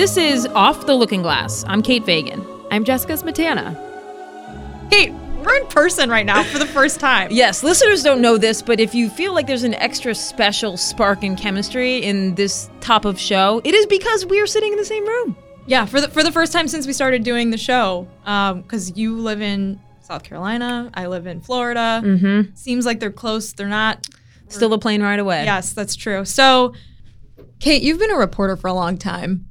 This is Off the Looking Glass. I'm Kate Fagan. I'm Jessica Smetana. Hey, we're in person right now for the first time. Yes, listeners don't know this, but if you feel like there's an extra special spark in chemistry in this top of show, it is because we are sitting in the same room. Yeah, for the for the first time since we started doing the show, because um, you live in South Carolina, I live in Florida. Mm-hmm. Seems like they're close. They're not. Still a plane ride away. Yes, that's true. So, Kate, you've been a reporter for a long time.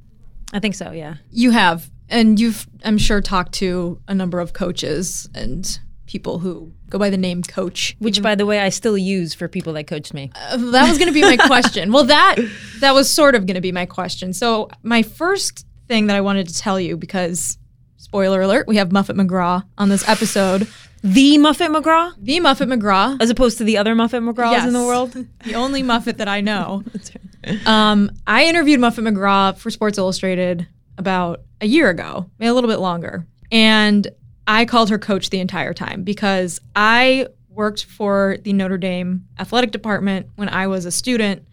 I think so. Yeah, you have, and you've, I'm sure, talked to a number of coaches and people who go by the name coach which by the way i still use for people that coached me. Uh, that was going to be my question. Well that that was sort of going to be my question. So my first thing that i wanted to tell you because spoiler alert we have muffet mcgraw on this episode. The muffet mcgraw? The muffet mcgraw. As opposed to the other muffet mcgraws yes, in the world? The only muffet that i know. Um, i interviewed muffet mcgraw for sports illustrated about a year ago maybe a little bit longer. And I called her coach the entire time because I worked for the Notre Dame athletic department when I was a student.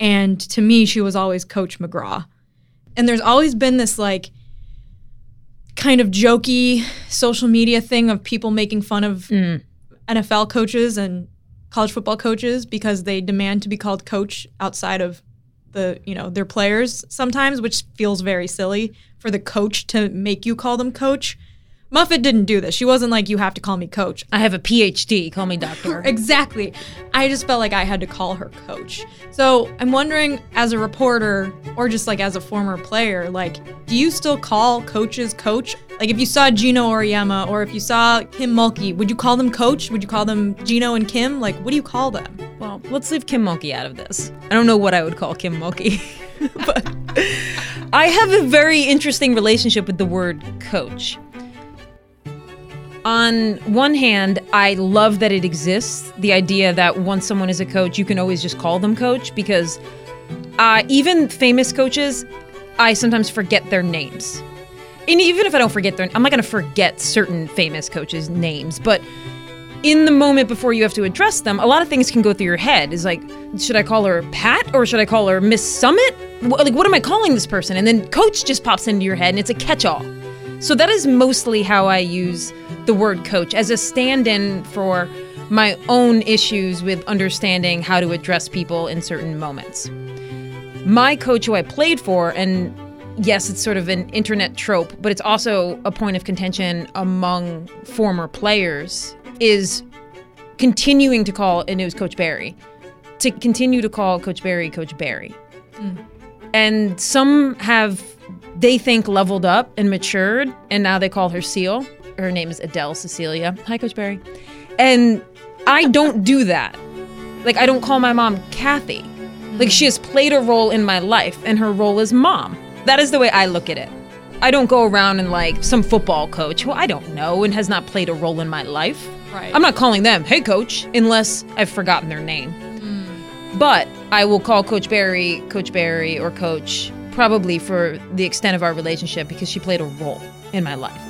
And to me, she was always Coach McGraw. And there's always been this like kind of jokey social media thing of people making fun of mm. NFL coaches and college football coaches because they demand to be called coach outside of the, you know, their players sometimes, which feels very silly for the coach to make you call them coach. Muffet didn't do this. She wasn't like, you have to call me coach. I have a PhD, call me doctor. exactly. I just felt like I had to call her coach. So I'm wondering, as a reporter or just like as a former player, like, do you still call coaches coach? Like, if you saw Geno Auriemma or if you saw Kim Mulkey, would you call them coach? Would you call them Geno and Kim? Like, what do you call them? Well, let's leave Kim Mulkey out of this. I don't know what I would call Kim Mulkey, but I have a very interesting relationship with the word coach on one hand, I love that it exists. The idea that once someone is a coach, you can always just call them coach because uh, even famous coaches, I sometimes forget their names. And even if I don't forget their, I'm not going to forget certain famous coaches' names, but in the moment before you have to address them, a lot of things can go through your head. Is like, should I call her Pat or should I call her Miss Summitt? Like, what am I calling this person? And then coach just pops into your head and it's a catch all. So that is mostly how I use the word coach as a stand in for my own issues with understanding how to address people in certain moments. My coach, who I played for, and yes, it's sort of an internet trope, but it's also a point of contention among former players, is continuing to call, and it was Coach Barry, to continue to call Coach Barry Coach Barry. Mm. And some have, they think, leveled up and matured, and now they call her Ceal her name is Adele Cecilia. Hi, Coach Barry. And I don't do that. Like, I don't call my mom Kathy. Like, she has played a role in my life, and her role is mom. That is the way I look at it. I don't go around and like some football coach who I don't know and has not played a role in my life. Right. I'm not calling them, hey, coach, unless I've forgotten their name. Mm. But I will call Coach Barry, Coach Barry, or Coach probably for the extent of our relationship because she played a role in my life.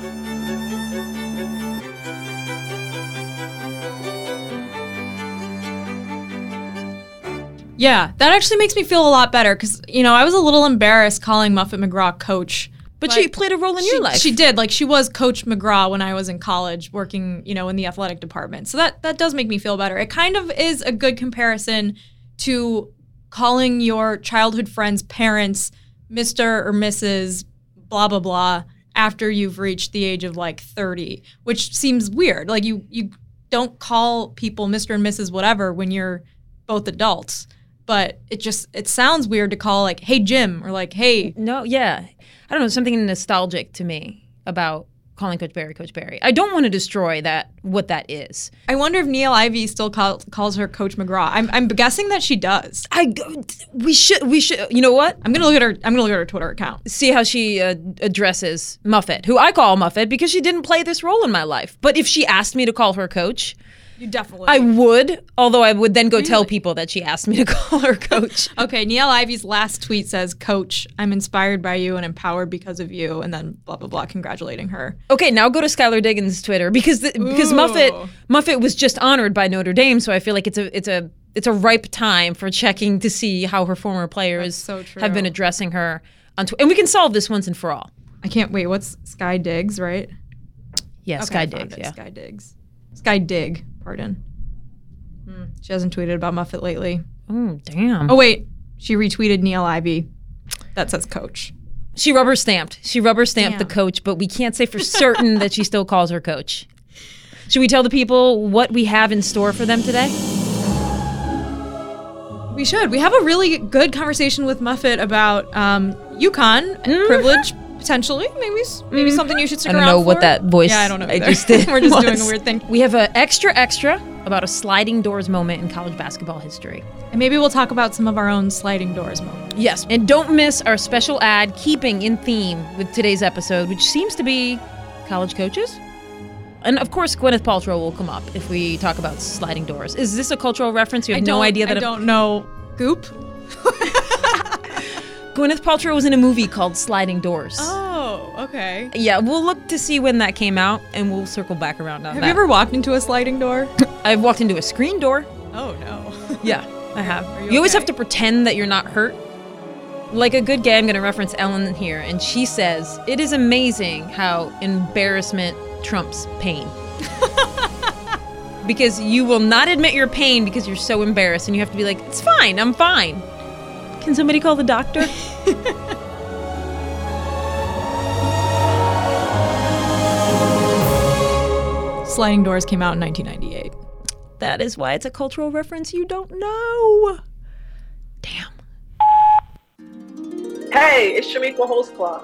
Yeah, that actually makes me feel a lot better because you know I was a little embarrassed calling Muffet McGraw coach. But she played a role in she, your life. She did. Like she was Coach McGraw when I was in college, working you know in the athletic department. So that that does make me feel better. It kind of is a good comparison to calling your childhood friend's parents Mr. or Mrs. blah blah blah after you've reached the age of like 30, which seems weird. Like you you don't call people Mr. and Mrs. whatever when you're both adults but it just it sounds weird to call like hey jim or like hey no yeah i don't know something nostalgic to me about calling Coach Barry Coach Barry. I don't want to destroy that what that is. I wonder if Niele Ivey still call, calls her Coach McGraw. I'm, I'm guessing that she does. I we should we should you know what? I'm gonna look at her. I'm gonna look at her Twitter account. See how she uh, addresses Muffet, who I call Muffet because she didn't play this role in my life. But if she asked me to call her coach, You definitely. I would. Although I would then go tell people that she asked me to call her coach. okay, Niele Ivey's last tweet says, "Coach, I'm inspired by you and empowered because of you," and then blah blah blah, congratulating her. Okay, now go to Skylar Diggins' Twitter because the, because Muffet Muffet was just honored by Notre Dame, so I feel like it's a it's a it's a ripe time for checking to see how her former players so have been addressing her on Twitter, and we can solve this once and for all. I can't wait. What's Sky Diggs, right? Yeah, Okay, Sky Diggs. Yeah, Sky Diggs. Sky Dig. Pardon. Hmm, She hasn't tweeted about Muffet lately. Oh damn. Oh wait, she retweeted Niele Ivey. That says Coach. She rubber stamped. She rubber stamped the coach, but we can't say for certain that she still calls her coach. Should we tell the people what we have in store for them today? We should. We have a really good conversation with Muffet about um, UConn Mm-hmm. privilege potentially. Maybe maybe mm. something you should stick I don't around know what that voice Yeah, I don't know. I just did We're just doing a weird thing. We have an extra extra about a sliding doors moment in college basketball history. And maybe we'll talk about some of our own sliding doors moments. Yes, and don't miss our special ad keeping in theme with today's episode, which seems to be college coaches. And of course, Gwyneth Paltrow will come up if we talk about sliding doors. Is this a cultural reference? You have no idea that I don't know. Goop. Gwyneth Paltrow was in a movie called Sliding Doors. Oh, okay. Yeah, we'll look to see when that came out, and we'll circle back around on that. Have that. you ever walked into a sliding door? I've walked into a screen door. oh no. Yeah, I have. Are You, you always have to pretend that you're not hurt. Like a good gay, I'm going to reference Ellen here, and she says, It is amazing how embarrassment trumps pain. because you will not admit your pain because you're so embarrassed, and you have to be like, It's fine, I'm fine. Can somebody call the doctor? Sliding doors came out in 1998. that is why it's a cultural reference you don't know. Damn. Hey, it's Chamique Holdsclaw.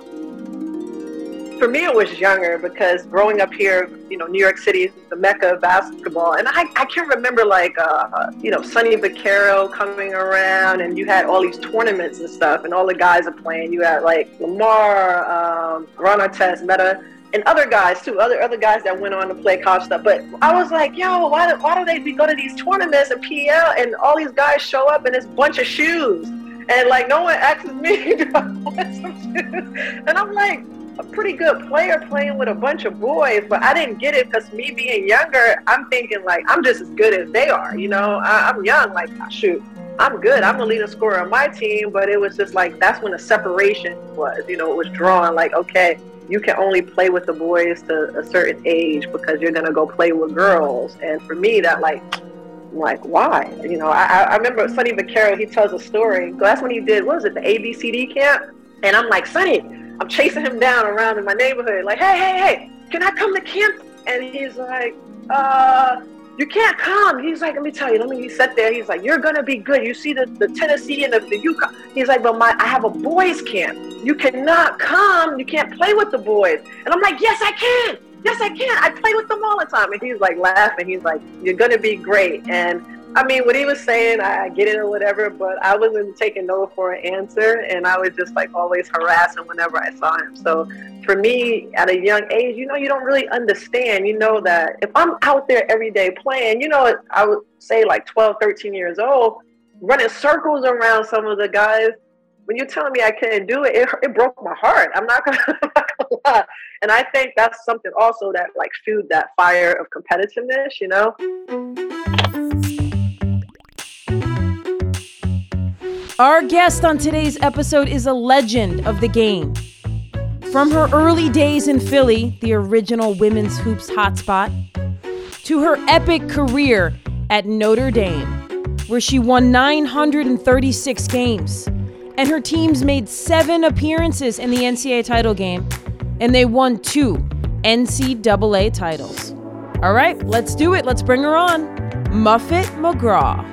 For me, it was younger because growing up here, you know, New York City is the mecca of basketball. And I, I can remember, like, uh, you know, Sonny Vaccaro coming around and you had all these tournaments and stuff, and all the guys are playing. You had, like, Lamar, um, Ron Artest, Metta, and other guys, too, other other guys that went on to play college stuff. But I was like, yo, why do, why do they be go to these tournaments and PL and all these guys show up in this bunch of shoes? And like no one asks me do I want some shoes. And I'm like a pretty good player playing with a bunch of boys, but I didn't get it because me being younger, I'm thinking like I'm just as good as they are. You know, I, I'm young, like ah, shoot, I'm good. I'm the leading scorer on my team, but it was just like that's when the separation was. You know, it was drawn. Like okay, you can only play with the boys to a certain age because you're gonna go play with girls. And for me, that like like, why? You know, I, I- remember Sonny Vaccaro, he tells a story. That's when he did, what was it, the ABCD camp? And I'm like, Sonny, I'm chasing him down around in my neighborhood, like, hey, hey, hey, can I come to camp? And he's like, uh, you can't come. He's like, let me tell you, let me, he sat there, he's like, you're gonna be good. You see the, the Tennessee and the, the UConn. He's like, but my, I have a boys camp. You cannot come. You can't play with the boys. And I'm like, yes, I can. Yes, I can. I play with them all the time. And he's like laughing. He's like, you're to be great. And I mean, what he was saying, I get it or whatever, but I wasn't taking no for an answer. And I was just like always harassing whenever I saw him. So for me, at a young age, you know, you don't really understand. You know that if I'm out there every day playing, you know, I would say like 12, 13 years old, running circles around some of the guys. When you're telling me I couldn't do it, it, it broke my heart. I'm not gonna, I'm not gonna lie. And I think that's something also that like fueled that fire of competitiveness, you know? Our guest on today's episode is a legend of the game. From her early days in Philly, the original women's hoops hotspot, to her epic career at Notre Dame, where she won 936 games, and her teams made seven appearances in the NCAA title game, and they won two NCAA titles. All right, let's do it. Let's bring her on. Muffet McGraw.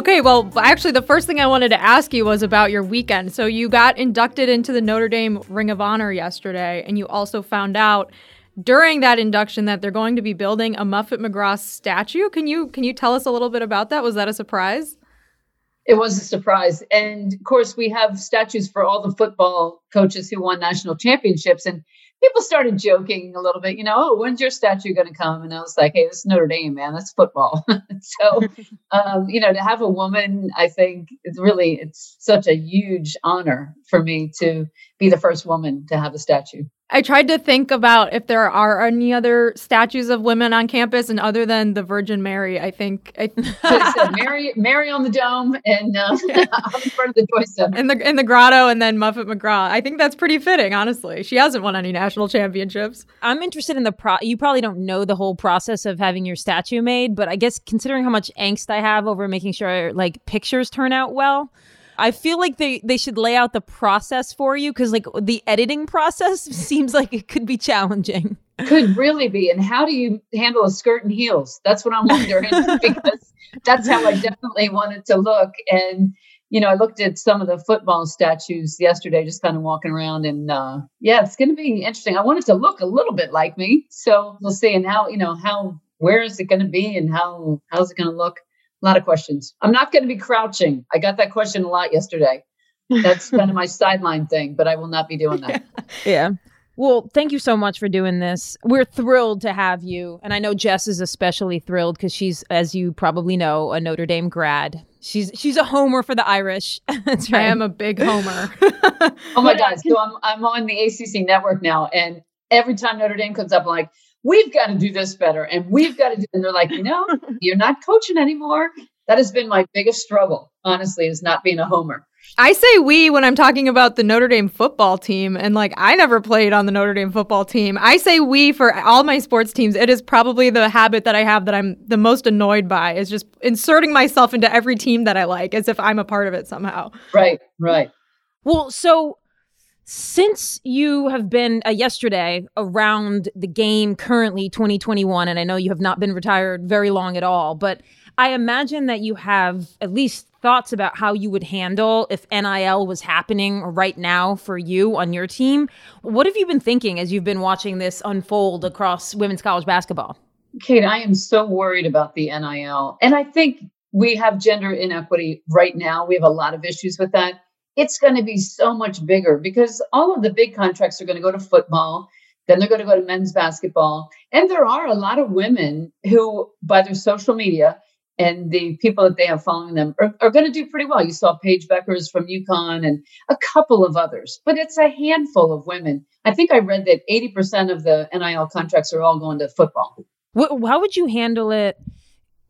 Okay, well, actually, the first thing I wanted to ask you was about your weekend. So, you got inducted into the Notre Dame Ring of Honor yesterday, and you also found out during that induction that they're going to be building a Muffet McGraw statue. Can you can you tell us a little bit about that? Was that a surprise? It was a surprise, and of course, we have statues for all the football coaches who won national championships, and people started joking a little bit, you know, oh, when's your statue going to come? And I was like, hey, this is Notre Dame, man. That's football. so, um, you know, to have a woman, I think it's really, it's such a huge honor for me to be the first woman to have a statue. I tried to think about if there are any other statues of women on campus, and other than the Virgin Mary, I think I said Mary, Mary on the dome, and uh, on the front of the doorstep, in the in the grotto, and then Muffet McGraw. I think that's pretty fitting, honestly. She hasn't won any national championships. I'm interested in the pro. You probably don't know the whole process of having your statue made, but I guess considering how much angst I have over making sure like pictures turn out well. I feel like they they should lay out the process for you because like the editing process seems like it could be challenging. Could really be. And how do you handle a skirt and heels? That's what I'm wondering because that's how I definitely wanted to look. And you know, I looked at some of the football statues yesterday, just kind of walking around, and uh, yeah, it's going to be interesting. I want it to look a little bit like me, so we'll see. And how you know how where is it going to be, and how how's it going to look? A lot of questions. I'm not going to be crouching. I got that question a lot yesterday. That's kind of my sideline thing, but I will not be doing that. yeah. Well, thank you so much for doing this. We're thrilled to have you. And I know Jess is especially thrilled because she's, as you probably know, a Notre Dame grad. She's she's a homer for the Irish. That's right. I am a big homer. oh my God. So I'm I'm on the ACC network now. And every time Notre Dame comes up, I'm like, we've got to do this better and we've got to do and they're like you know you're not coaching anymore that has been my biggest struggle honestly is not being a homer I say we when I'm talking about the Notre Dame football team. And like, I never played on the Notre Dame football team. I say we for all my sports teams. It is probably the habit that I have that I'm the most annoyed by is just inserting myself into every team that I like as if I'm a part of it somehow. Right, right. Well, so since you have been uh, yesterday around the game currently 2021, and I know you have not been retired very long at all, but I imagine that you have at least thoughts about how you would handle if NIL was happening right now for you on your team. What have you been thinking as you've been watching this unfold across women's college basketball? Kate, I am so worried about the NIL. And I think we have gender inequity right now. We have a lot of issues with that it's going to be so much bigger because all of the big contracts are going to go to football. Then they're going to go to men's basketball. And there are a lot of women who, by their social media and the people that they have following them, are, are going to do pretty well. You saw Paige Bueckers from UConn and a couple of others, but it's a handful of women. I think I read that 80% of the NIL contracts are all going to football. How would you handle it?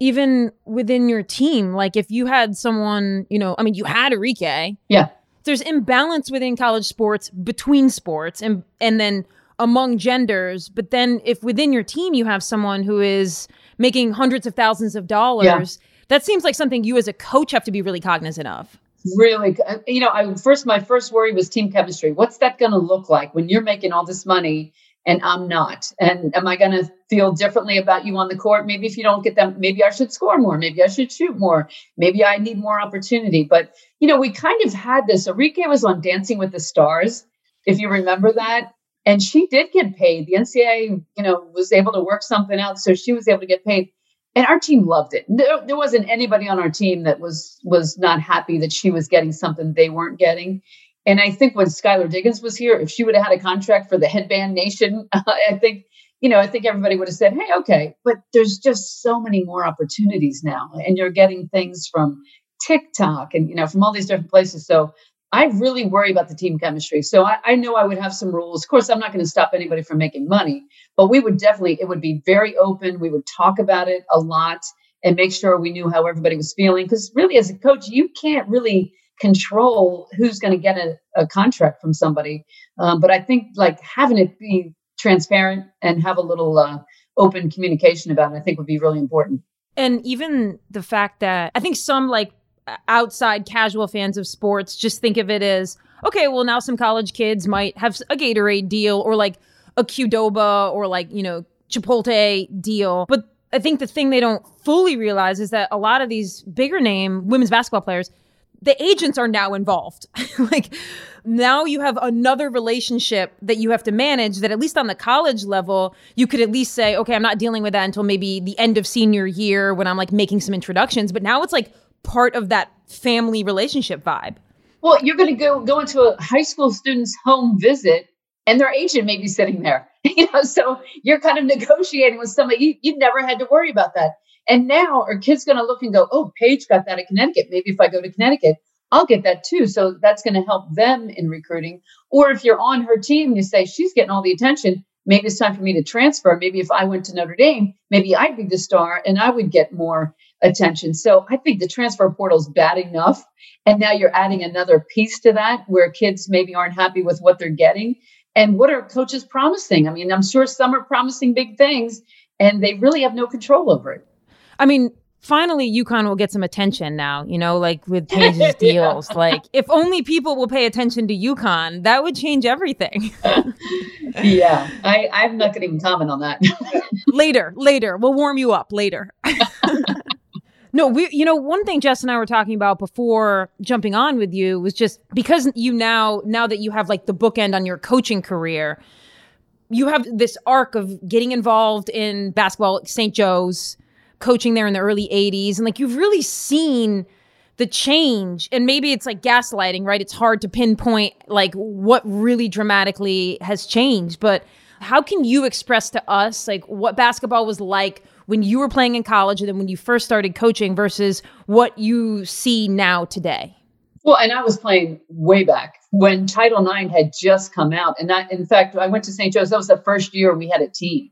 Even within your team like if you had someone you know i mean you had Arike yeah. There's imbalance within college sports between sports and and then among genders but then if within your team you have someone who is making hundreds of thousands of dollars yeah. that seems like something you as a coach have to be really cognizant of. Really uh, you know I, first my first worry was team chemistry. What's that going to look like when you're making all this money and I'm not? And am I going to feel differently about you on the court? Maybe if you don't get them, maybe I should score more. Maybe I should shoot more. Maybe I need more opportunity. But you know, we kind of had this. Arike was on Dancing with the Stars, if you remember that. And she did get paid. The NCAA, you know, was able to work something out, so she was able to get paid. And our team loved it. There, there wasn't anybody on our team that was was not happy that she was getting something they weren't getting. And I think when Skylar Diggins was here, if she would have had a contract for the Headband Nation, I think you know, I think everybody would have said, hey, okay, but there's just so many more opportunities now. And you're getting things from TikTok and, you know, from all these different places. So I really worry about the team chemistry. So I, I know I would have some rules. Of course, I'm not going to stop anybody from making money, but we would definitely, it would be very open. We would talk about it a lot and make sure we knew how everybody was feeling. Because really, as a coach, you can't really control who's going to get a, a, contract from somebody. Um, but I think like having it be transparent and have a little uh, open communication about it, I think would be really important. And even the fact that I think some like outside casual fans of sports just think of it as okay, well, now some college kids might have a Gatorade deal or like a Qdoba or like, you know, Chipotle deal. But I think the thing they don't fully realize is that a lot of these bigger name women's basketball players, the agents are now involved. like now you have another relationship that you have to manage that at least on the college level, you could at least say, okay, I'm not dealing with that until maybe the end of senior year when I'm like making some introductions. But now it's like part of that family relationship vibe. Well, you're going to go go into a high school student's home visit, and their agent may be sitting there. You know, so you're kind of negotiating with somebody you, you've never had to worry about that. And now our kids going to look and go, "Oh, Paige got that at Connecticut. Maybe if I go to Connecticut, I'll get that too." So that's going to help them in recruiting. Or if you're on her team, you say she's getting all the attention. Maybe it's time for me to transfer. Maybe if I went to Notre Dame, maybe I'd be the star and I would get more attention. So I think the transfer portal is bad enough. And now you're adding another piece to that where kids maybe aren't happy with what they're getting. And what are coaches promising? I mean, I'm sure some are promising big things and they really have no control over it. I mean, finally UConn will get some attention now, you know, like with Paige's deals. yeah. Like if only people will pay attention to UConn, that would change everything. yeah. I, I'm not gonna even comment on that. later, later. We'll warm you up later. No, we you know one thing Jess and I were talking about before jumping on with you was just because you now now that you have like the bookend on your coaching career, you have this arc of getting involved in basketball at St. Joe's, coaching there in the early 80s and like you've really seen the change and maybe it's like gaslighting, right? It's hard to pinpoint like what really dramatically has changed, but how can you express to us like what basketball was like when you were playing in college and then when you first started coaching versus what you see now today? Well, and I was playing way back when Title IX had just come out. And I, in fact, I went to St. Joe's. That was the first year we had a team.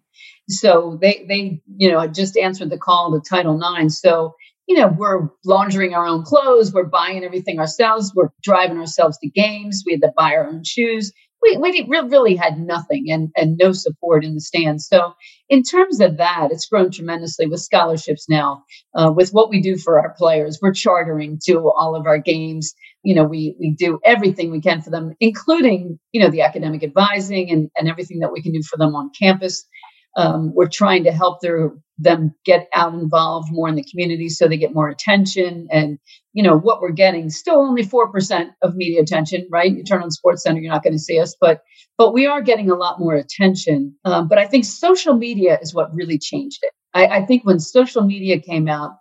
So they, they, you know, just answered the call to Title IX. So, you know, we're laundering our own clothes. We're buying everything ourselves. We're driving ourselves to games. We had to buy our own shoes we, we really had nothing and, and no support in the stands. So, in terms of that, it's grown tremendously with scholarships now. Uh, with what we do for our players, we're chartering to all of our games. You know, we we do everything we can for them, including you know the academic advising and, and everything that we can do for them on campus. Um, we're trying to help their them get out involved more in the community so they get more attention. And you know what we're getting still only 4% of media attention right? You turn on SportsCenter you're not going to see us but but we are getting a lot more attention. Um, but i think social media is what really changed it. I, I think when social media came out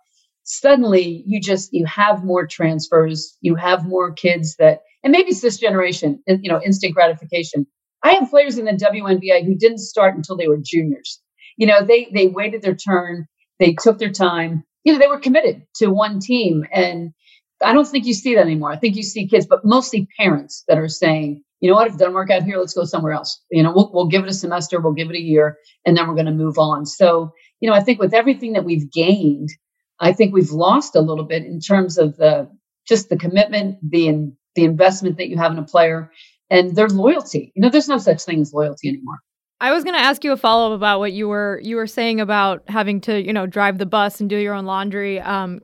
suddenly you just you have more transfers you have more kids that and maybe it's this generation you know instant gratification i have players in the WNBA who didn't start until they were juniors you know, they they waited their turn, they took their time. You know, they were committed to one team, and I don't think you see that anymore. I think you see kids, but mostly parents that are saying, you know what, if it doesn't work out here, let's go somewhere else. You know, we'll, we'll give it a semester, we'll give it a year, and then we're going to move on. So, you know, I think with everything that we've gained, I think we've lost a little bit in terms of the just the commitment, the in, the investment that you have in a player, and their loyalty. You know, there's no such thing as loyalty anymore. I was going to ask you a follow up about what you were you were saying about having to you know drive the bus and do your own laundry. Um,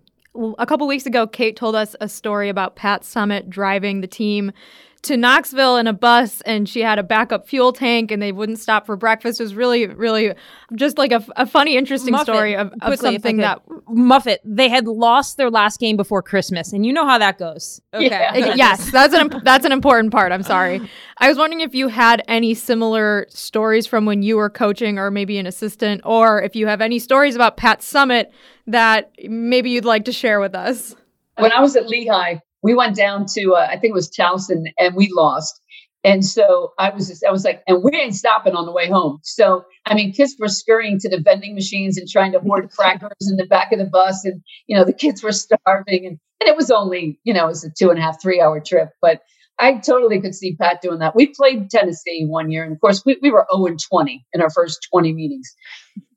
a couple weeks ago, Kate told us a story about Pat Summitt driving the team to Knoxville in a bus and she had a backup fuel tank and they wouldn't stop for breakfast. It was really, really just like a, a funny, interesting Muffet, story of, of something that Muffet. They had lost their last game before Christmas, and you know how that goes. Okay. Yeah. yes, that's an that's an important part. I'm sorry. I was wondering if you had any similar stories from when you were coaching or maybe an assistant, or if you have any stories about Pat Summitt that maybe you'd like to share with us. When I was at Lehigh, we went down to uh, I think it was Towson and we lost. And so I was just, I was like, and we ain't stopping on the way home. So I mean, kids were scurrying to the vending machines and trying to hoard crackers in the back of the bus, and you know the kids were starving, and and it was only you know it was a two and a half three hour trip, but I totally could see Pat doing that. We played Tennessee one year, and of course we, we were 0 and 20 in our first 20 meetings.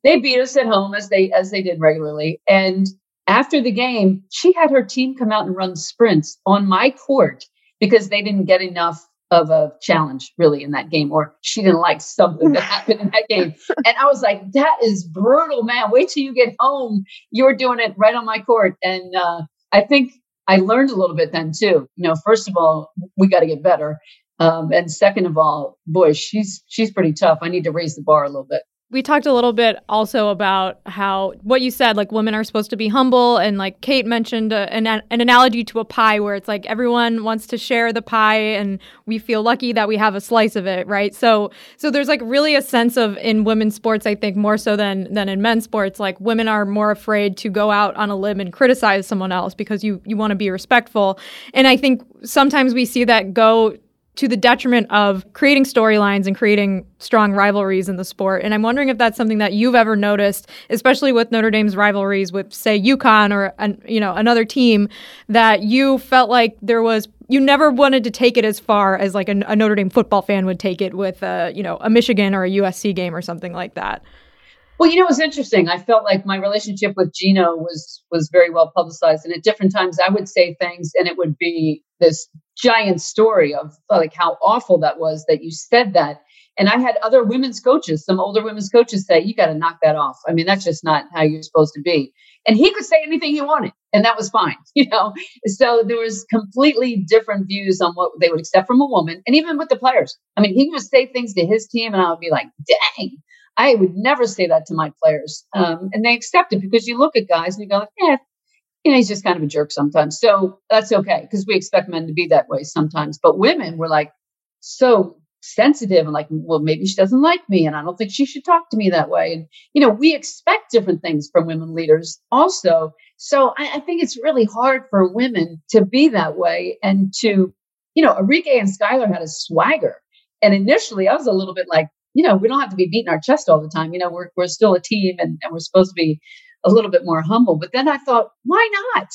They beat us at home as they as they did regularly, and after the game, she had her team come out and run sprints on my court because they didn't get enough of a challenge really in that game, or she didn't like something that happened in that game. And I was like, that is brutal, man. Wait till you get home. You're doing it right on my court. And uh, I think I learned a little bit then too. You know, first of all, we got to get better. Um, and second of all, boy, she's she's pretty tough. I need to raise the bar a little bit. We talked a little bit also about how what you said like women are supposed to be humble and like kate mentioned a, an, an analogy to a pie where it's like everyone wants to share the pie and we feel lucky that we have a slice of it right? So so there's like really a sense of in women's sports i think more so than than in men's sports like women are more afraid to go out on a limb and criticize someone else because you you want to be respectful. And i think sometimes we see that go to the detriment of creating storylines and creating strong rivalries in the sport. And I'm wondering if that's something that you've ever noticed, especially with Notre Dame's rivalries with, say, UConn or an, you know another team, that you felt like there was you never wanted to take it as far as like a, a Notre Dame football fan would take it with a you know a Michigan or a USC game or something like that. Well, you know, it was interesting. I felt like my relationship with Geno was was very well publicized, and at different times I would say things, and it would be this giant story of like how awful that was that you said that. And I had other women's coaches, some older women's coaches, say, "You got to knock that off." I mean, that's just not how you're supposed to be. And he could say anything he wanted, and that was fine, you know. So there was completely different views on what they would accept from a woman, and even with the players. I mean, he would say things to his team, and I would be like, "Dang." I would never say that to my players. Um, and they accept it because you look at guys and you go, like, yeah, you know, he's just kind of a jerk sometimes. So that's okay because we expect men to be that way sometimes. But women were like so sensitive and like, well, maybe she doesn't like me and I don't think she should talk to me that way. And, you know, we expect different things from women leaders also. So I, I think it's really hard for women to be that way and to, you know, Arike and Skylar had a swagger. And initially I was a little bit like, you know, we don't have to be beating our chest all the time. You know, we're, we're still a team and, and we're supposed to be a little bit more humble. But then I thought, why not?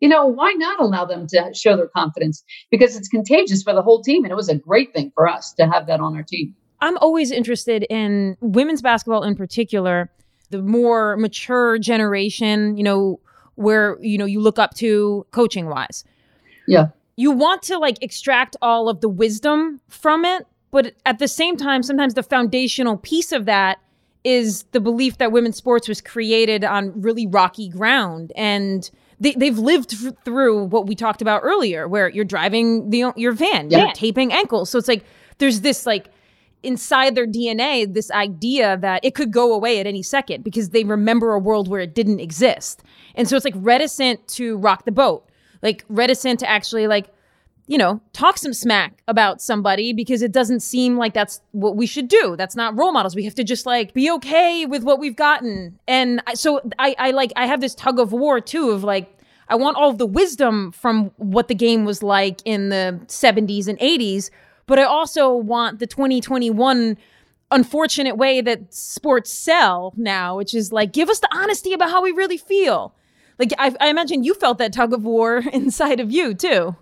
You know, why not allow them to show their confidence? Because it's contagious for the whole team. And it was a great thing for us to have that on our team. I'm always interested in women's basketball in particular, the more mature generation, you know, where, you know, you look up to coaching wise. Yeah. You want to like extract all of the wisdom from it, but at the same time, sometimes the foundational piece of that is the belief that women's sports was created on really rocky ground. And they, they've lived f- through what we talked about earlier, where you're driving the, your van, yeah. you're taping ankles. So it's like there's this like inside their DNA this idea that it could go away at any second because they remember a world where it didn't exist. And so it's like reticent to rock the boat, like reticent to actually like you know, talk some smack about somebody because it doesn't seem like that's what we should do. That's not role models. We have to just like be okay with what we've gotten. And so I, I like, I have this tug of war too of like, I want all the wisdom from what the game was like in the 70s and 80s, but I also want the 2021 unfortunate way that sports sell now, which is like, give us the honesty about how we really feel. Like, I, I imagine you felt that tug of war inside of you too.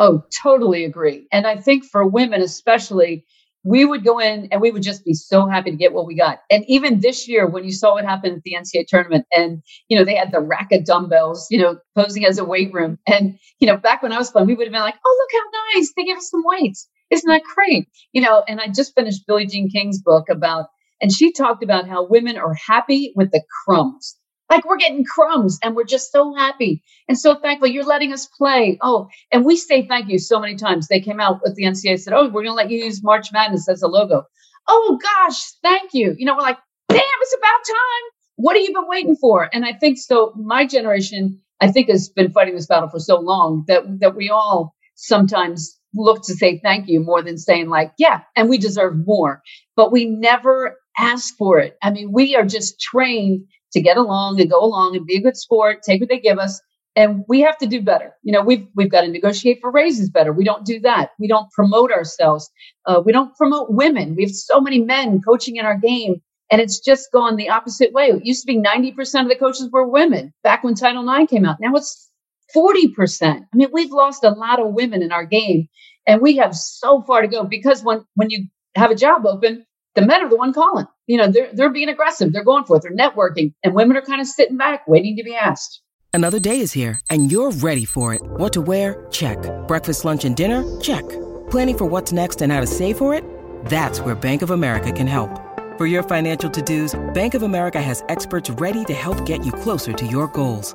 Oh, totally agree. And I think for women, especially, we would go in and we would just be so happy to get what we got. And even this year, when you saw what happened at the NCAA tournament, and you know they had the rack of dumbbells, you know, posing as a weight room. And you know, back when I was playing, we would have been like, "Oh, look how nice! They gave us some weights. Isn't that great?" You know. And I just finished Billie Jean King's book about, and she talked about how women are happy with the crumbs. Like we're getting crumbs and we're just so happy and so thankful you're letting us play. Oh, and we say thank you so many times. They came out with the NCAA said, Oh, we're going to let you use March Madness as a logo. Oh, gosh, thank you. You know, we're like, damn, it's about time. What have you been waiting for? And I think so. My generation, I think, has been fighting this battle for so long that, that we all sometimes look to say thank you more than saying, like, yeah, and we deserve more. But we never ask for it. I mean, we are just trained to get along and go along and be a good sport, take what they give us. And we have to do better. You know, we've we've got to negotiate for raises better. We don't do that. We don't promote ourselves. Uh, we don't promote women. We have so many men coaching in our game, and it's just gone the opposite way. It used to be ninety percent of the coaches were women back when Title IX came out. Now it's forty percent. I mean, we've lost a lot of women in our game, and we have so far to go. Because when when you have a job open, the men are the one calling. You know, they're they're being aggressive. They're going for it. They're networking, and women are kind of sitting back, waiting to be asked. Another day is here, and you're ready for it. What to wear? Check. Breakfast, lunch, and dinner? Check. Planning for what's next and how to save for it? That's where Bank of America can help. For your financial to-dos, Bank of America has experts ready to help get you closer to your goals.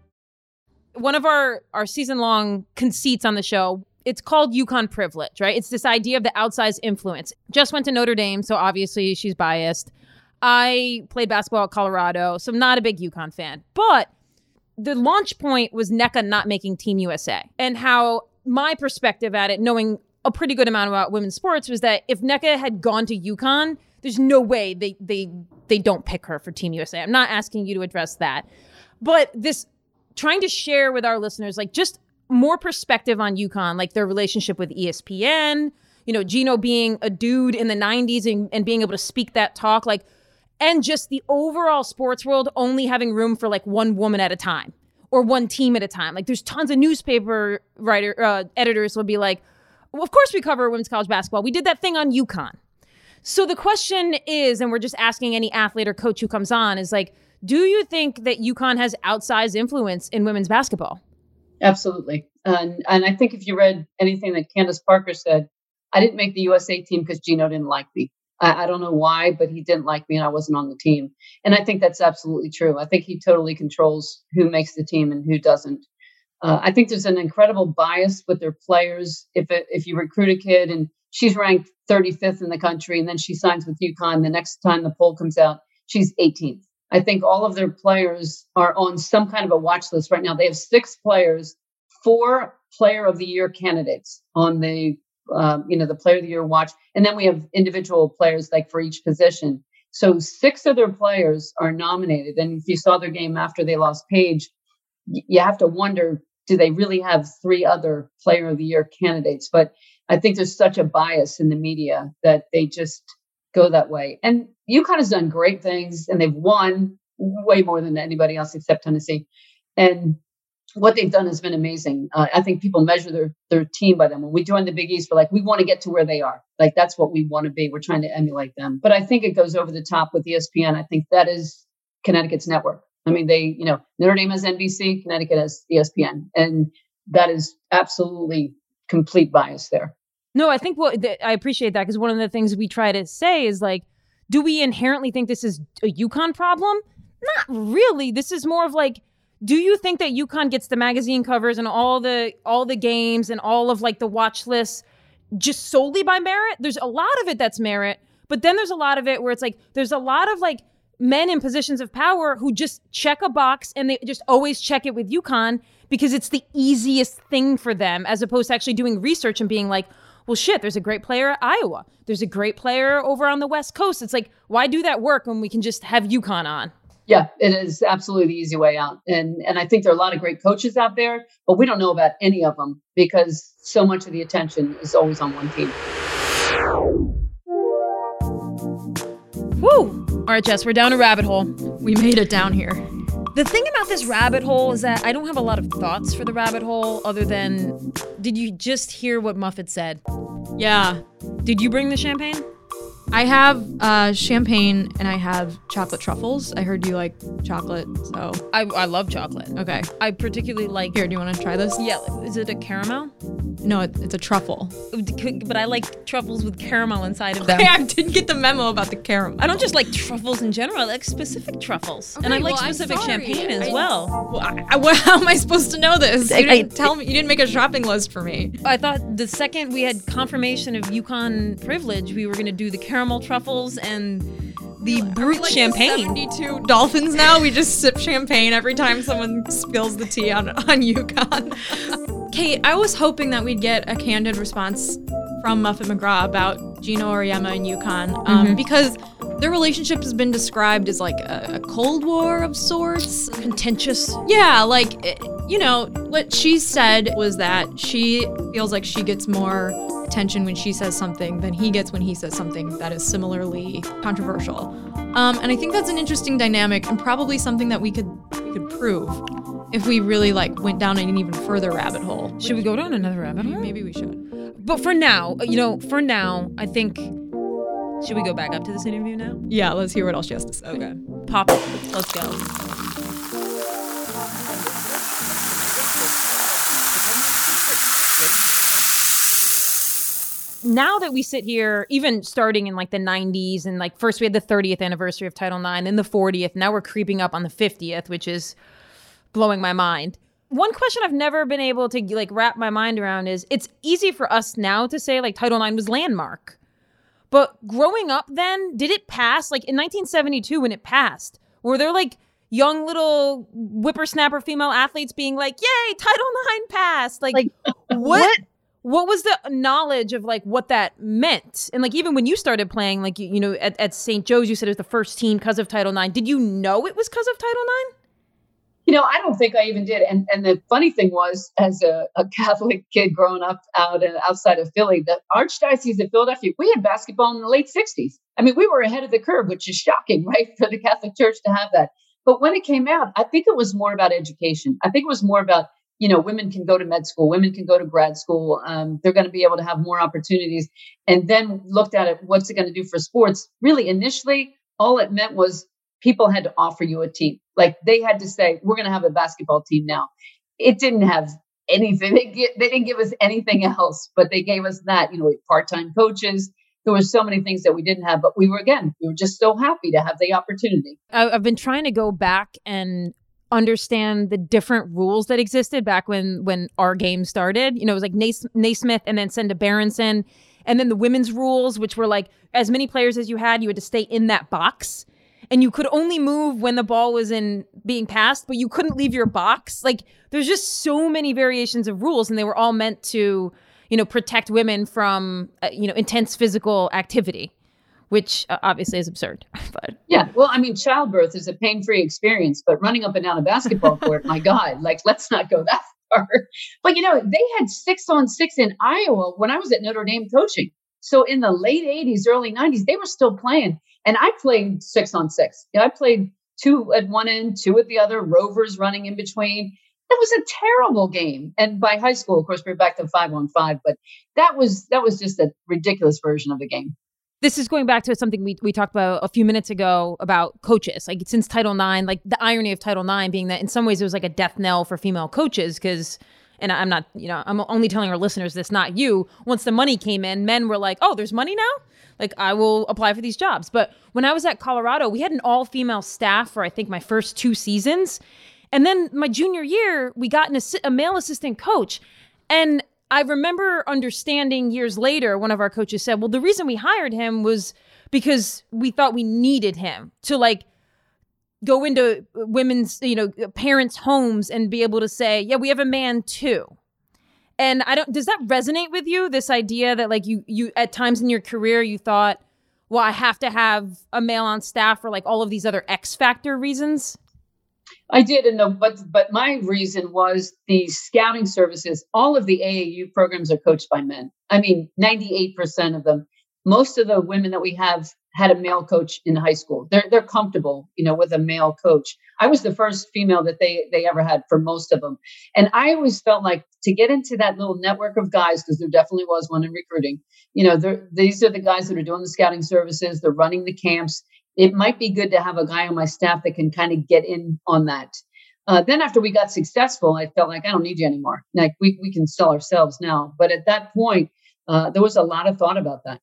One of our our season long conceits on the show it's called UConn privilege right? It's this idea of the outsized influence. Just went to notre dame so obviously she's biased. I played basketball at colorado so i'm not a big UConn fan. But the launch point was Nneka not making Team USA, and how my perspective at it, knowing a pretty good amount about women's sports, was that if Nneka had gone to UConn, there's no way they they they don't pick her for Team USA. I'm not asking you to address that, but this trying to share with our listeners like just more perspective on UConn, like their relationship with ESPN, you know, Geno being a dude in the 90s and, and being able to speak that talk, like and just the overall sports world only having room for like one woman at a time or one team at a time. Like there's tons of newspaper writer uh, editors will be like, well, of course we cover women's college basketball. We did that thing on UConn. So the question is, and we're just asking any athlete or coach who comes on, is like, do you think that UConn has outsized influence in women's basketball? Absolutely. And and I think if you read anything that Candace Parker said, I didn't make the USA team because Geno didn't like me. I, I don't know why, but he didn't like me and I wasn't on the team. And I think that's absolutely true. I think he totally controls who makes the team and who doesn't. Uh, I think there's an incredible bias with their players. If it, if you recruit a kid and she's ranked 35th in the country, and then she signs with UConn, the next time the poll comes out, she's 18th. I think all of their players are on some kind of a watch list right now. They have six players, four Player of the Year candidates on the um, you know the Player of the Year watch, and then we have individual players like for each position. So six of their players are nominated, and if you saw their game after they lost Paige, y- you have to wonder do they really have three other player of the year candidates but i think there's such a bias in the media that they just go that way and UConn has done great things and they've won way more than anybody else except tennessee. And what they've done has been amazing. Uh, i think people measure their their team by them. When we join the big east we're like we want to get to where they are. Like that's what we want to be. We're trying to emulate them. But i think it goes over the top with espn i think that is connecticut's network. I mean, they, you know, Notre Dame has NBC, Connecticut has ESPN, and that is absolutely complete bias there. No, I think what I appreciate that because one of the things we try to say is like, do we inherently think this is a UConn problem? Not really. This is more of like, do you think that UConn gets the magazine covers and all the all the games and all of like the watch lists just solely by merit? There's a lot of it that's merit, but then there's a lot of it where it's like there's a lot of like men in positions of power who just check a box and they just always check it with UConn because it's the easiest thing for them as opposed to actually doing research and being like, well, shit, there's a great player at Iowa. There's a great player over on the West Coast. It's like, why do that work when we can just have UConn on? Yeah, it is absolutely the easy way out. And and I think there are a lot of great coaches out there, but we don't know about any of them because so much of the attention is always on one team. Woo! All right, Jess, we're down a rabbit hole. We made it down here. The thing about this rabbit hole is that I don't have a lot of thoughts for the rabbit hole other than did you just hear what Muffet said? Yeah. Did you bring the champagne? I have uh, champagne and I have chocolate truffles. I heard you like chocolate, so I, I love chocolate. okay. I particularly like. Here, do you want to try this? Yeah, is it a caramel? No, it, it's a truffle. But I like truffles with caramel inside of them. Okay, I didn't get the memo about the caramel. I don't just like truffles in general. I like specific truffles, and I Okay, like well, specific champagne as I- well. Well, I, I, well, how am I supposed to know this? You didn't I- tell me. You didn't make a shopping list for me. I thought the second we had confirmation of UConn privilege, we were going to do the caramel truffles and the brut Like champagne. 72 dolphins now. We just sip champagne every time someone spills the tea on on UConn. Kate, I was hoping that we'd get a candid response from Muffet McGraw about Geno Auriemma and UConn um, because their relationship has been described as like a, a cold war of sorts. Contentious. Yeah, like, eh, you know, what she said was that she feels like she gets more attention when she says something than he gets when he says something that is similarly controversial. Um, and I think that's an interesting dynamic and probably something that we could we could prove if we really like went down an even further rabbit hole. Should we go down another rabbit hole? Maybe we should. But for now, you know, for now, I think. Should we go back up to this interview now? Yeah, let's hear what else she has to say. Okay. Pop. Let's go. Now that we sit here, even starting in like the 90s, and like first we had the 30th anniversary of Title IX, then the 40th, now we're creeping up on the 50th, which is blowing my mind. One question I've never been able to like wrap my mind around is it's easy for us now to say like Title IX was landmark. But growing up then, did it pass? Like in 1972 when it passed, were there like young little whippersnapper female athletes being like, "Yay, Title IX passed!" Like, like what, what what was the knowledge of like what that meant? And like even when you started playing like you, you know at, at st joe's you said it was the first team because of title ix. Did you know it was because of title ix? You know i don't think i even did. And and the funny thing was as a, a catholic kid growing up out and outside of philly the archdiocese of philadelphia we had basketball in the late 60s i mean we were ahead of the curve which is shocking right for the catholic church to have that. But when it came out i think it was more about education. I think it was more about you know, women can go to med school, women can go to grad school. Um, they're going to be able to have more opportunities. And then looked at it, what's it going to do for sports? Really, initially, all it meant was people had to offer you a team. Like they had to say, we're going to have a basketball team now. It didn't have anything. They, get, they didn't give us anything else, but they gave us that, you know, part time coaches. There were so many things that we didn't have, but we were, again, we were just so happy to have the opportunity. I've been trying to go back and understand the different rules that existed back when when our game started. You know, it was like Nace, Naismith and then Senda Berenson. And then the women's rules, which were like as many players as you had, you had to stay in that box. And you could only move when the ball was in being passed, but you couldn't leave your box. Like there's just so many variations of rules, and they were all meant to, you know, protect women from, uh, you know, intense physical activity which uh, obviously is absurd. But yeah, well, I mean, childbirth is a pain-free experience, but running up and down a basketball court, my God, like let's not go that far. But you know, they had six on six in Iowa when I was at Notre Dame coaching. So in the late '80s, early '90s, they were still playing, and I played six on six. I played two at one end, two at the other, rovers running in between. It was a terrible game. And by high school, of course, we we're back to five on five, but that was that was just a ridiculous version of the game this is going back to something we, we talked about a few minutes ago about coaches. Like since title ix like the irony of title ix being that in some ways it was like a death knell for female coaches because and i'm not you know i'm only telling our listeners this not you. Once the money came in men were like oh there's money now? Like i will apply for these jobs. But when i was at colorado we had an all-female staff for i think my first two seasons. And then my junior year we got an assi- a male assistant coach. And I remember understanding years later, one of our coaches said, well, the reason we hired him was because we thought we needed him to like go into women's, you know, parents' homes and be able to say, yeah, we have a man too. And I don't, does that resonate with you? This idea that like you, you, at times in your career, you thought, well, I have to have a male on staff for like all of these other X factor reasons? I did, and the, but but my reason was the scouting services. All of the AAU programs are coached by men. I mean, ninety eight percent of them. Most of the women that we have had a male coach in high school. They're they're comfortable, you know, with a male coach. I was the first female that they they ever had for most of them, and I always felt like to get into that little network of guys because there definitely was one in recruiting. You know, these are the guys that are doing the scouting services. They're running the camps it might be good to have a guy on my staff that can kind of get in on that. Uh, then after we got successful, I felt like I don't need you anymore. Like we, we can sell ourselves now. But at that point, uh, there was a lot of thought about that.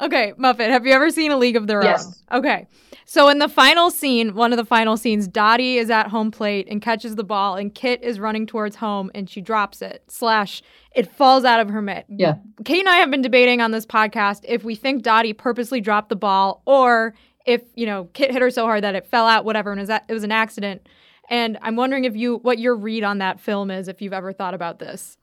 Okay, Muffet, have you ever seen A League of Their yes. Own? Okay. So in the final scene, one of the final scenes, Dottie is at home plate and catches the ball, and Kit is running towards home and she drops it. Slash, it falls out of her mitt. Yeah. Kate and I have been debating on this podcast if we think Dottie purposely dropped the ball or if you know Kit hit her so hard that it fell out, whatever, and it was, that, it was an accident. And I'm wondering if you what your read on that film is, if you've ever thought about this.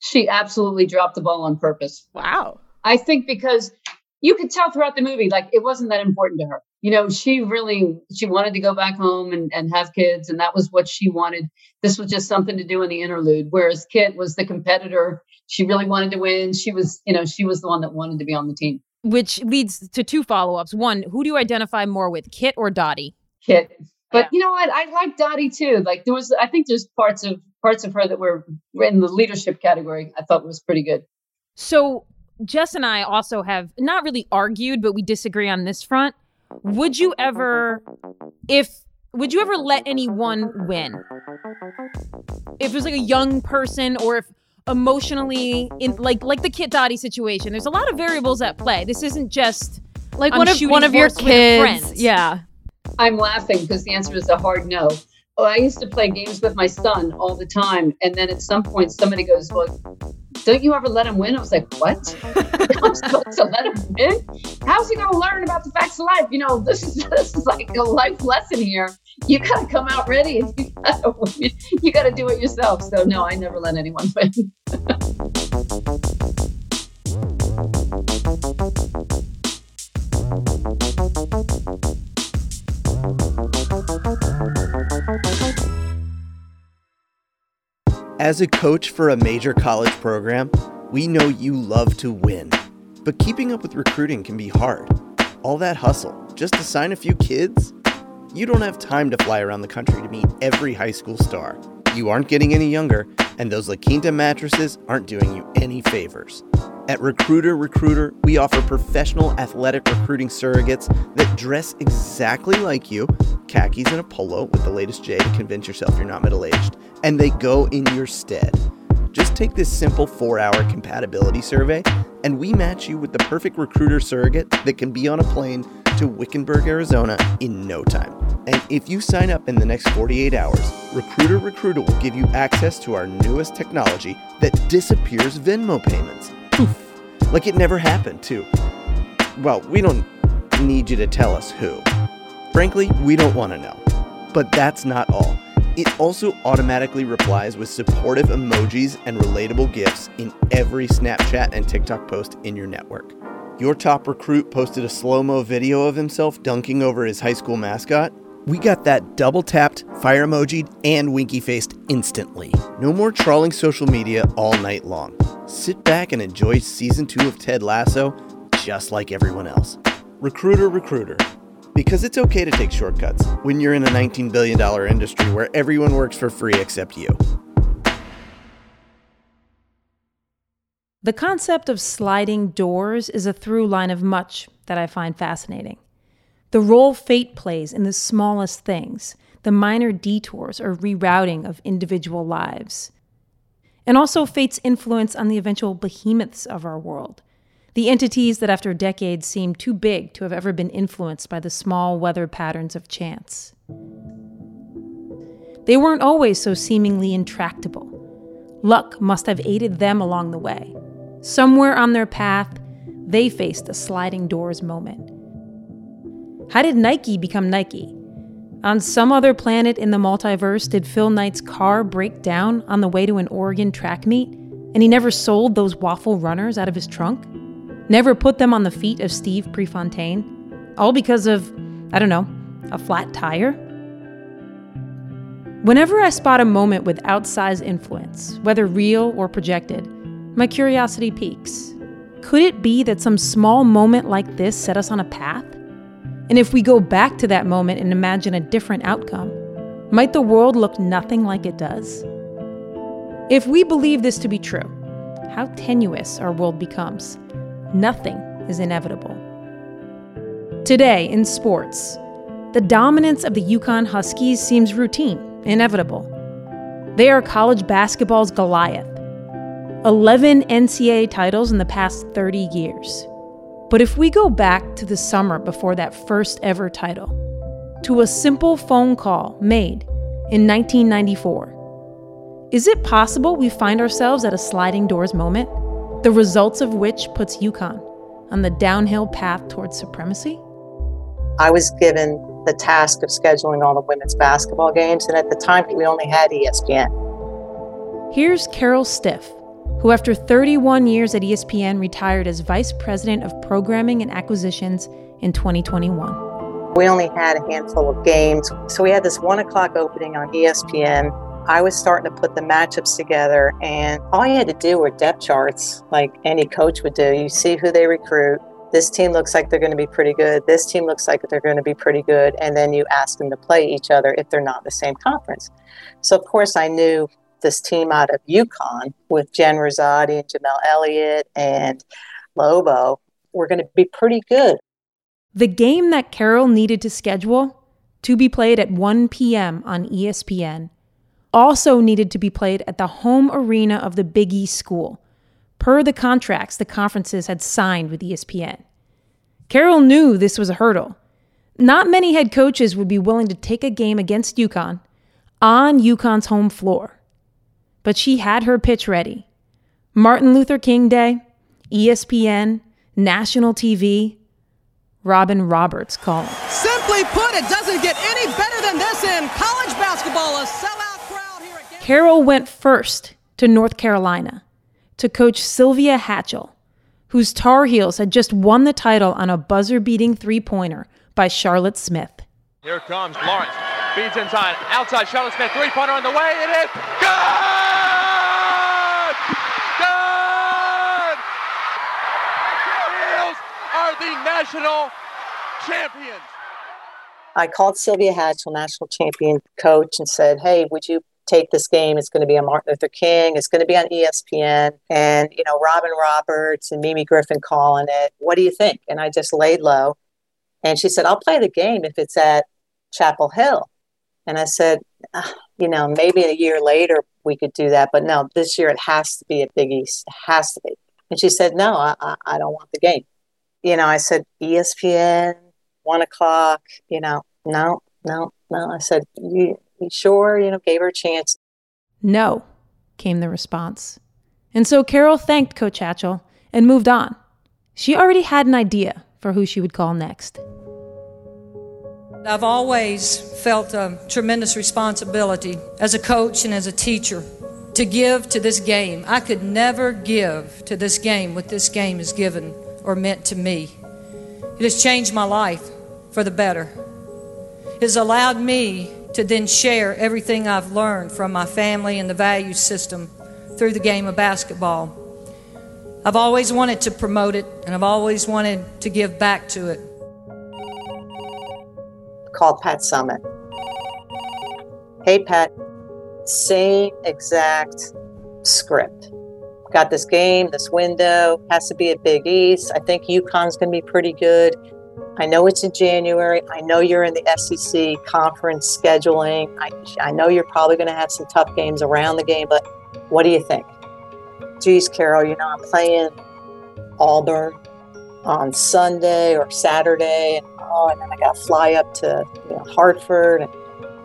She absolutely dropped the ball on purpose. Wow. I think because you could tell throughout the movie, like it wasn't that important to her. You know, she really she wanted to go back home and, and have kids, and that was what she wanted. This was just something to do in the interlude. Whereas Kit was the competitor she really wanted to win. She was, you know, she was the one that wanted to be on the team. Which leads to two follow ups. One, who do you identify more with, Kit or Dottie? Kit. But yeah. you know what? I like Dottie too. Like there was, I think there's parts of parts of her that were in the leadership category. I thought was pretty good. So Jess and I also have not really argued, but we disagree on this front. Would you ever, if would you ever let anyone win? If it was like a young person or if emotionally in like like the Kit Dottie situation, there's a lot of variables at play. This isn't just like I'm one of one of your kids. Yeah. I'm laughing because the answer is a hard no. Oh, I used to play games with my son all the time. And then at some point, somebody goes, Well, don't you ever let him win? I was like, What? I'm supposed to let him win? How's he going to learn about the facts of life? You know, this is this is like a life lesson here. You got to come out ready and you got to you got to do it yourself. So, no, I never let anyone win. As a coach for a major college program, we know you love to win. But keeping up with recruiting can be hard. All that hustle just to sign a few kids? You don't have time to fly around the country to meet every high school star. You aren't getting any younger, and those La Quinta mattresses aren't doing you any favors. At Recruiter Recruiter, we offer professional athletic recruiting surrogates that dress exactly like you, khakis and a polo with the latest J to convince yourself you're not middle aged, and they go in your stead. Just take this simple four hour compatibility survey, and we match you with the perfect recruiter surrogate that can be on a plane to Wickenburg, Arizona in no time. And if you sign up in the next 48 hours, Recruiter Recruiter will give you access to our newest technology that disappears Venmo payments poof, like it never happened, too. Well, we don't need you to tell us who. Frankly, we don't want to know. But that's not all. It also automatically replies with supportive emojis and relatable GIFs in every Snapchat and TikTok post in your network. Your top recruit posted a slow mo video of himself dunking over his high school mascot. We got that double tapped, fire emojied, and winky faced instantly. No more trawling social media all night long. Sit back and enjoy season two of Ted Lasso just like everyone else. Recruiter, recruiter. Because it's okay to take shortcuts when you're in a $19 billion industry where everyone works for free except you. The concept of sliding doors is a through line of much that I find fascinating. The role fate plays in the smallest things, the minor detours or rerouting of individual lives and also fate's influence on the eventual behemoths of our world, the entities that after decades seem too big to have ever been influenced by the small weather patterns of chance. They weren't always so seemingly intractable. Luck must have aided them along the way. Somewhere on their path, they faced a sliding doors moment. How did Nike become Nike? On some other planet in the multiverse, did Phil Knight's car break down on the way to an Oregon track meet, and he never sold those waffle runners out of his trunk? Never put them on the feet of Steve Prefontaine? All because of, I don't know, a flat tire? Whenever I spot a moment with outsized influence, whether real or projected, my curiosity peaks. Could it be that some small moment like this set us on a path? And if we go back to that moment and imagine a different outcome, might the world look nothing like it does? If we believe this to be true, how tenuous our world becomes. Nothing is inevitable. Today, in sports, the dominance of the UConn Huskies seems routine, inevitable. They are college basketball's Goliath. 11 NCAA titles in the past 30 years. But if we go back to the summer before that first ever title, to a simple phone call made in 1994, is it possible we find ourselves at a sliding doors moment, the results of which puts UConn on the downhill path towards supremacy? I was given the task of scheduling all the women's basketball games, and at the time we only had ESPN. Here's Carol Stiff who, after 31 years at ESPN, retired as Vice President of Programming and Acquisitions in 2021. We only had a handful of games, so we had this one o'clock opening on ESPN. I was starting to put the matchups together, and all you had to do were depth charts, like any coach would do. You see who they recruit. This team looks like they're going to be pretty good. This team looks like they're going to be pretty good. And then you ask them to play each other if they're not the same conference. So, of course, I knew this team out of UConn with Jen Rizzotti and Jamelle Elliott and Lobo were going to be pretty good. The game that Carol needed to schedule to be played at 1 p.m. on ESPN also needed to be played at the home arena of the Big East school, per the contracts the conferences had signed with ESPN. Carol knew this was a hurdle. Not many head coaches would be willing to take a game against UConn on UConn's home floor. But she had her pitch ready. Martin Luther King Day, ESPN, national TV, Robin Roberts calling. Simply put, it doesn't get any better than this in college basketball. A sellout crowd. Carol went first to North Carolina to coach Sylvia Hatchell, whose Tar Heels had just won the title on a buzzer beating three pointer by Charlotte Smith. Here comes Lawrence. Feeds inside. Outside. Charlotte Smith. Three pointer on the way. It is good! Good! Tar Heels are the national champions. I called Sylvia Hatchell, national champion coach, and said, Hey, would you take this game. It's going to be on Martin Luther King. It's going to be on ESPN. And, you know, Robin Roberts and Mimi Griffin calling it. What do you think? And I just laid low. And she said, I'll play the game if it's at Chapel Hill. And I said, ah, you know, maybe a year later we could do that. But no, this year it has to be at Big East. It has to be. And she said, no, I, I don't want the game. You know, I said, ESPN, one o'clock, you know, no, no, no. I said, you, you sure? You know, gave her a chance. No, came the response. And so Carol thanked Coach Hatchell and moved on. She already had an idea for who she would call next. I've always felt a tremendous responsibility as a coach and as a teacher to give to this game. I could never give to this game what this game has given or meant to me. It has changed my life for the better. It has allowed me to then share everything I've learned from my family and the value system through the game of basketball. I've always wanted to promote it and I've always wanted to give back to it. Called Pat Summitt. Hey, Pat, same exact script. Got this game, this window, has to be at Big East. I think UConn's going to be pretty good. I know it's in January. I know you're in the SEC conference scheduling. I, I know you're probably going to have some tough games around the game, but what do you think? Geez, Carol, you know, I'm playing Auburn on Sunday or Saturday, and oh, and then I got to fly up to you know, Hartford, and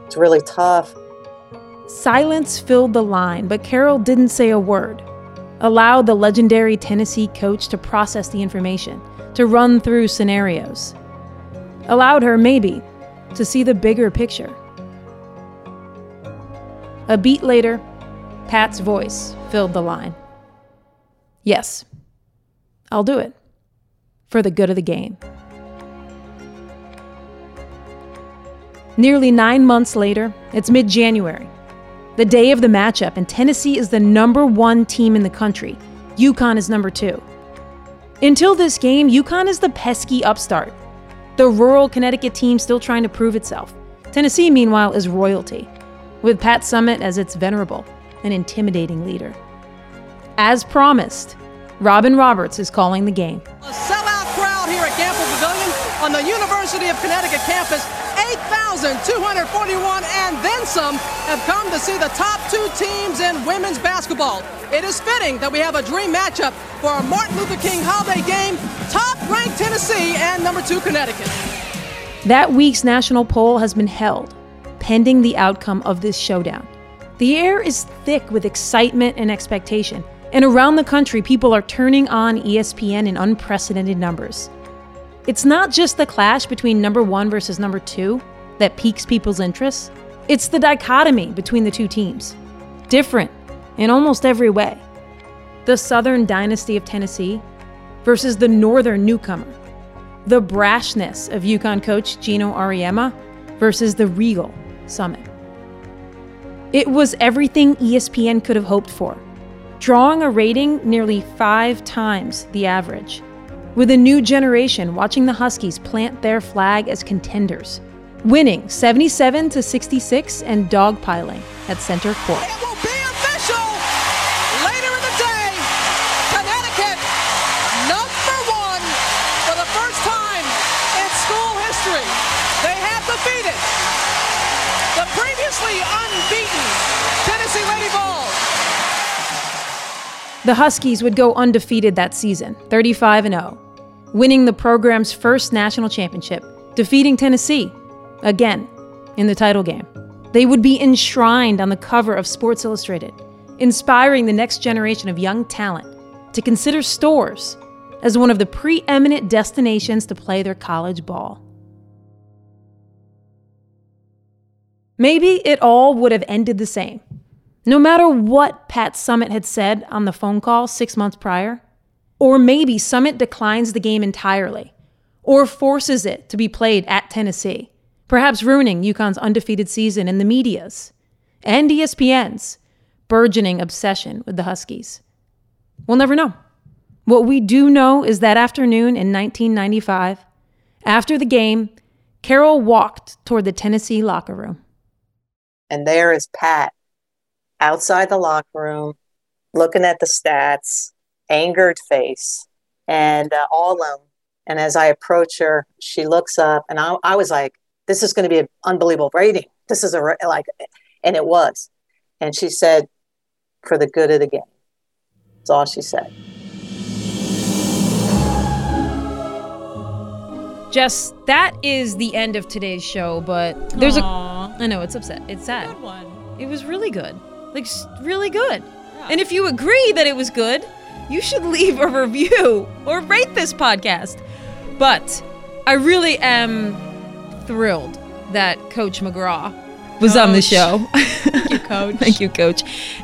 it's really tough. Silence filled the line, but Carol didn't say a word. Allowed the legendary Tennessee coach to process the information, to run through scenarios allowed her, maybe, to see the bigger picture. A beat later, Pat's voice filled the line. Yes, I'll do it. For the good of the game. Nearly nine months later, it's mid January, the day of the matchup, and Tennessee is the number one team in the country. UConn is number two. Until this game, UConn is the pesky upstart the rural Connecticut team still trying to prove itself. Tennessee, meanwhile, is royalty, with Pat Summitt as its venerable and intimidating leader. As promised, Robin Roberts is calling the game. A sellout crowd here at Gampel Pavilion on the University of Connecticut campus. 8,241 and then some have come to see the top two teams in women's basketball. It is fitting that we have a dream matchup for a Martin Luther King holiday game. Top ranked Tennessee and number two Connecticut. That week's national poll has been held, pending the outcome of this showdown. The air is thick with excitement and expectation, and around the country, people are turning on ESPN in unprecedented numbers. It's not just the clash between number one versus number two that piques people's interest, it's the dichotomy between the two teams. Different in almost every way. The Southern dynasty of Tennessee versus the Northern newcomer. The brashness of UConn coach Geno Auriemma versus the regal Summitt. It was everything ESPN could have hoped for, drawing a rating nearly five times the average. With a new generation watching the Huskies plant their flag as contenders, winning 77 to 66 and dogpiling at center court. It will be official later in the day. Connecticut, number one for the first time in school history. They have defeated the previously unbeaten Tennessee Lady Vols. The Huskies would go undefeated that season, 35 and 0, winning the program's first national championship, defeating Tennessee again in the title game. They would be enshrined on the cover of Sports Illustrated, inspiring the next generation of young talent to consider Storrs as one of the preeminent destinations to play their college ball. Maybe it all would have ended the same. No matter what Pat Summitt had said on the phone call six months prior, or maybe Summitt declines the game entirely, or forces it to be played at Tennessee, perhaps ruining UConn's undefeated season in the media's and ESPN's burgeoning obsession with the Huskies. We'll never know. What we do know is that afternoon in 1995, after the game, Carol walked toward the Tennessee locker room. And there is Pat outside the locker room, looking at the stats, angered face, and uh, all of them. And as I approach her, she looks up, and I, I was like, "This is going to be an unbelievable rating. This is a ra- like," and it was. And she said, "For the good of the game." That's all she said. Jess, that is the end of today's show, but there's a. I know, it's upset. It's sad. It was really good. Like, really good. And if you agree that it was good, you should leave a review or rate this podcast. But I really am thrilled that Coach McGraw was on the show. Thank you, coach. Thank you, Coach.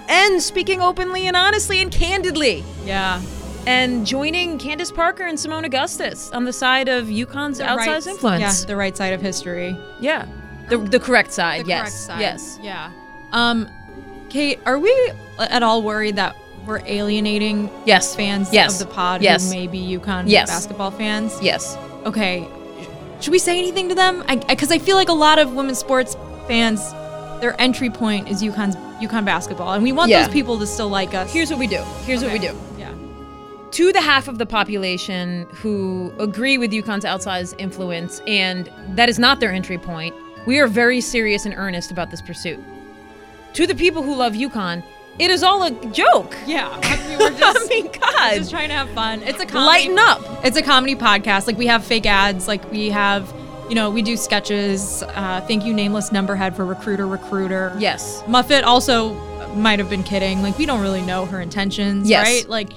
And speaking openly and honestly and candidly. Yeah. And joining Candace Parker and Seimone Augustus on the side of UConn's The outsized right- influence. Yeah, the right side of history. Yeah. The, the correct side, The yes. correct side. Yes. Yeah. Um, Kate, are we at all worried that we're alienating Yes. fans Yes. of the pod Yes. who may be UConn Yes. basketball fans? Yes. Okay. Should we say anything to them? Because I, feel like a lot of women's sports fans, their entry point is UConn's UConn basketball, and we want Yeah. those people to still like us. Here's what we do. Here's what we do. Yeah. To the half of the population who agree with UConn's outsized influence, and that is not their entry point, we are very serious and earnest about this pursuit. To the people who love UConn, it is all a joke. Yeah. I mean, we're just, I mean, God. just trying to have fun. It's a comedy. Lighten up. It's a comedy podcast. Like we have fake ads. Like we have, you know, we do sketches. Uh, thank you, nameless numberhead for recruiter, recruiter. Yes. Muffet also might have been kidding. Like we don't really know her intentions, Yes. right? Like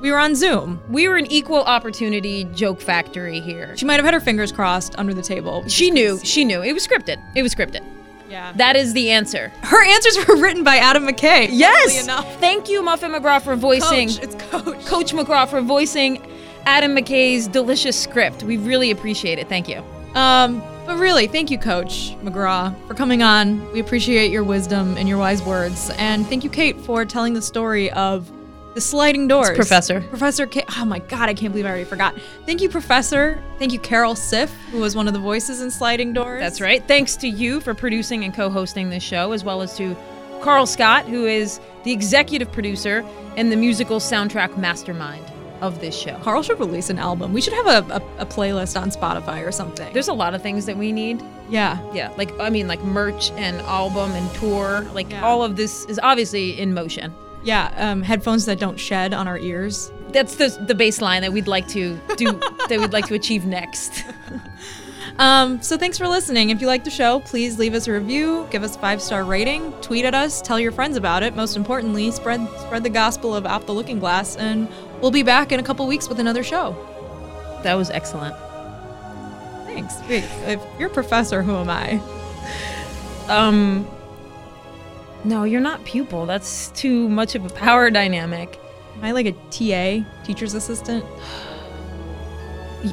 we were on Zoom. We were an equal opportunity joke factory here. She might have had her fingers crossed under the table. She knew. She knew. It was scripted. It was scripted. Yeah. That is the answer. Her answers were written by Adam McKay. Yes. Thank you, Muffin McGraw, for voicing. Coach, it's Coach. Coach McGraw for voicing Adam McKay's delicious script. We really appreciate it. Thank you. Um, but really, thank you, Coach McGraw, for coming on. We appreciate your wisdom and your wise words. And thank you, Kate, for telling the story of the sliding doors. Professor. Professor Kate. Oh my God, I can't believe I already forgot. Thank you, Professor. Thank you, Carol Stiff, who was one of the voices in Sliding Doors. That's right. Thanks to you for producing and co hosting this show, as well as to Carl Scott, who is the executive producer and the musical soundtrack mastermind of this show. Carl should release an album. We should have a, a, a playlist on Spotify or something. There's a lot of things that we need. yeah. Yeah, like, I mean, like merch and album and tour. Like, Yeah. all of this is obviously in motion. Yeah. Um, headphones that don't shed on our ears. That's the, the baseline that we'd like to do, that we'd like to achieve next. Um, so thanks for listening. If you like the show, please leave us a review, give us a five star rating, tweet at us, tell your friends about it. Most importantly, spread spread the gospel of Off the Looking Glass, and we'll be back in a couple weeks with another show. That was excellent. Thanks. Wait, if you're a professor, who am I? Um, no, you're not pupil. That's too much of a power dynamic. Am I like a TA, teacher's assistant?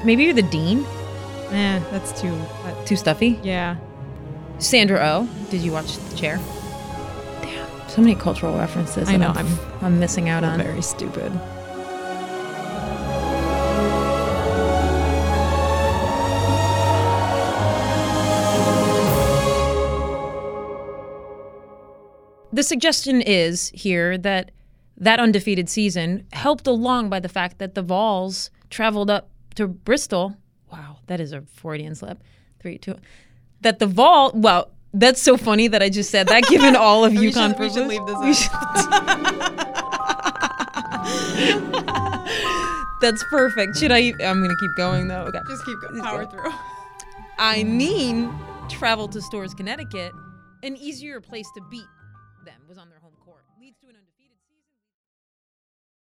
Maybe you're the dean. Eh, that's too. That, Too stuffy. yeah. Sandra Oh, did you watch the chair? Damn, so many cultural references. I know, I'm, I'm- I'm missing out on. Very stupid. The suggestion is here that that undefeated season helped along by the fact that the Vols traveled up to Bristol. Wow, that is a Freudian slip. Three, two. That the Vol. Well, that's so funny that I just said that. Given all of We UConn we should leave this We should- That's perfect. Should I? I'm gonna keep going though. Okay. Just keep going. Power through. I mean, travel to Storrs, Connecticut, an easier place to beat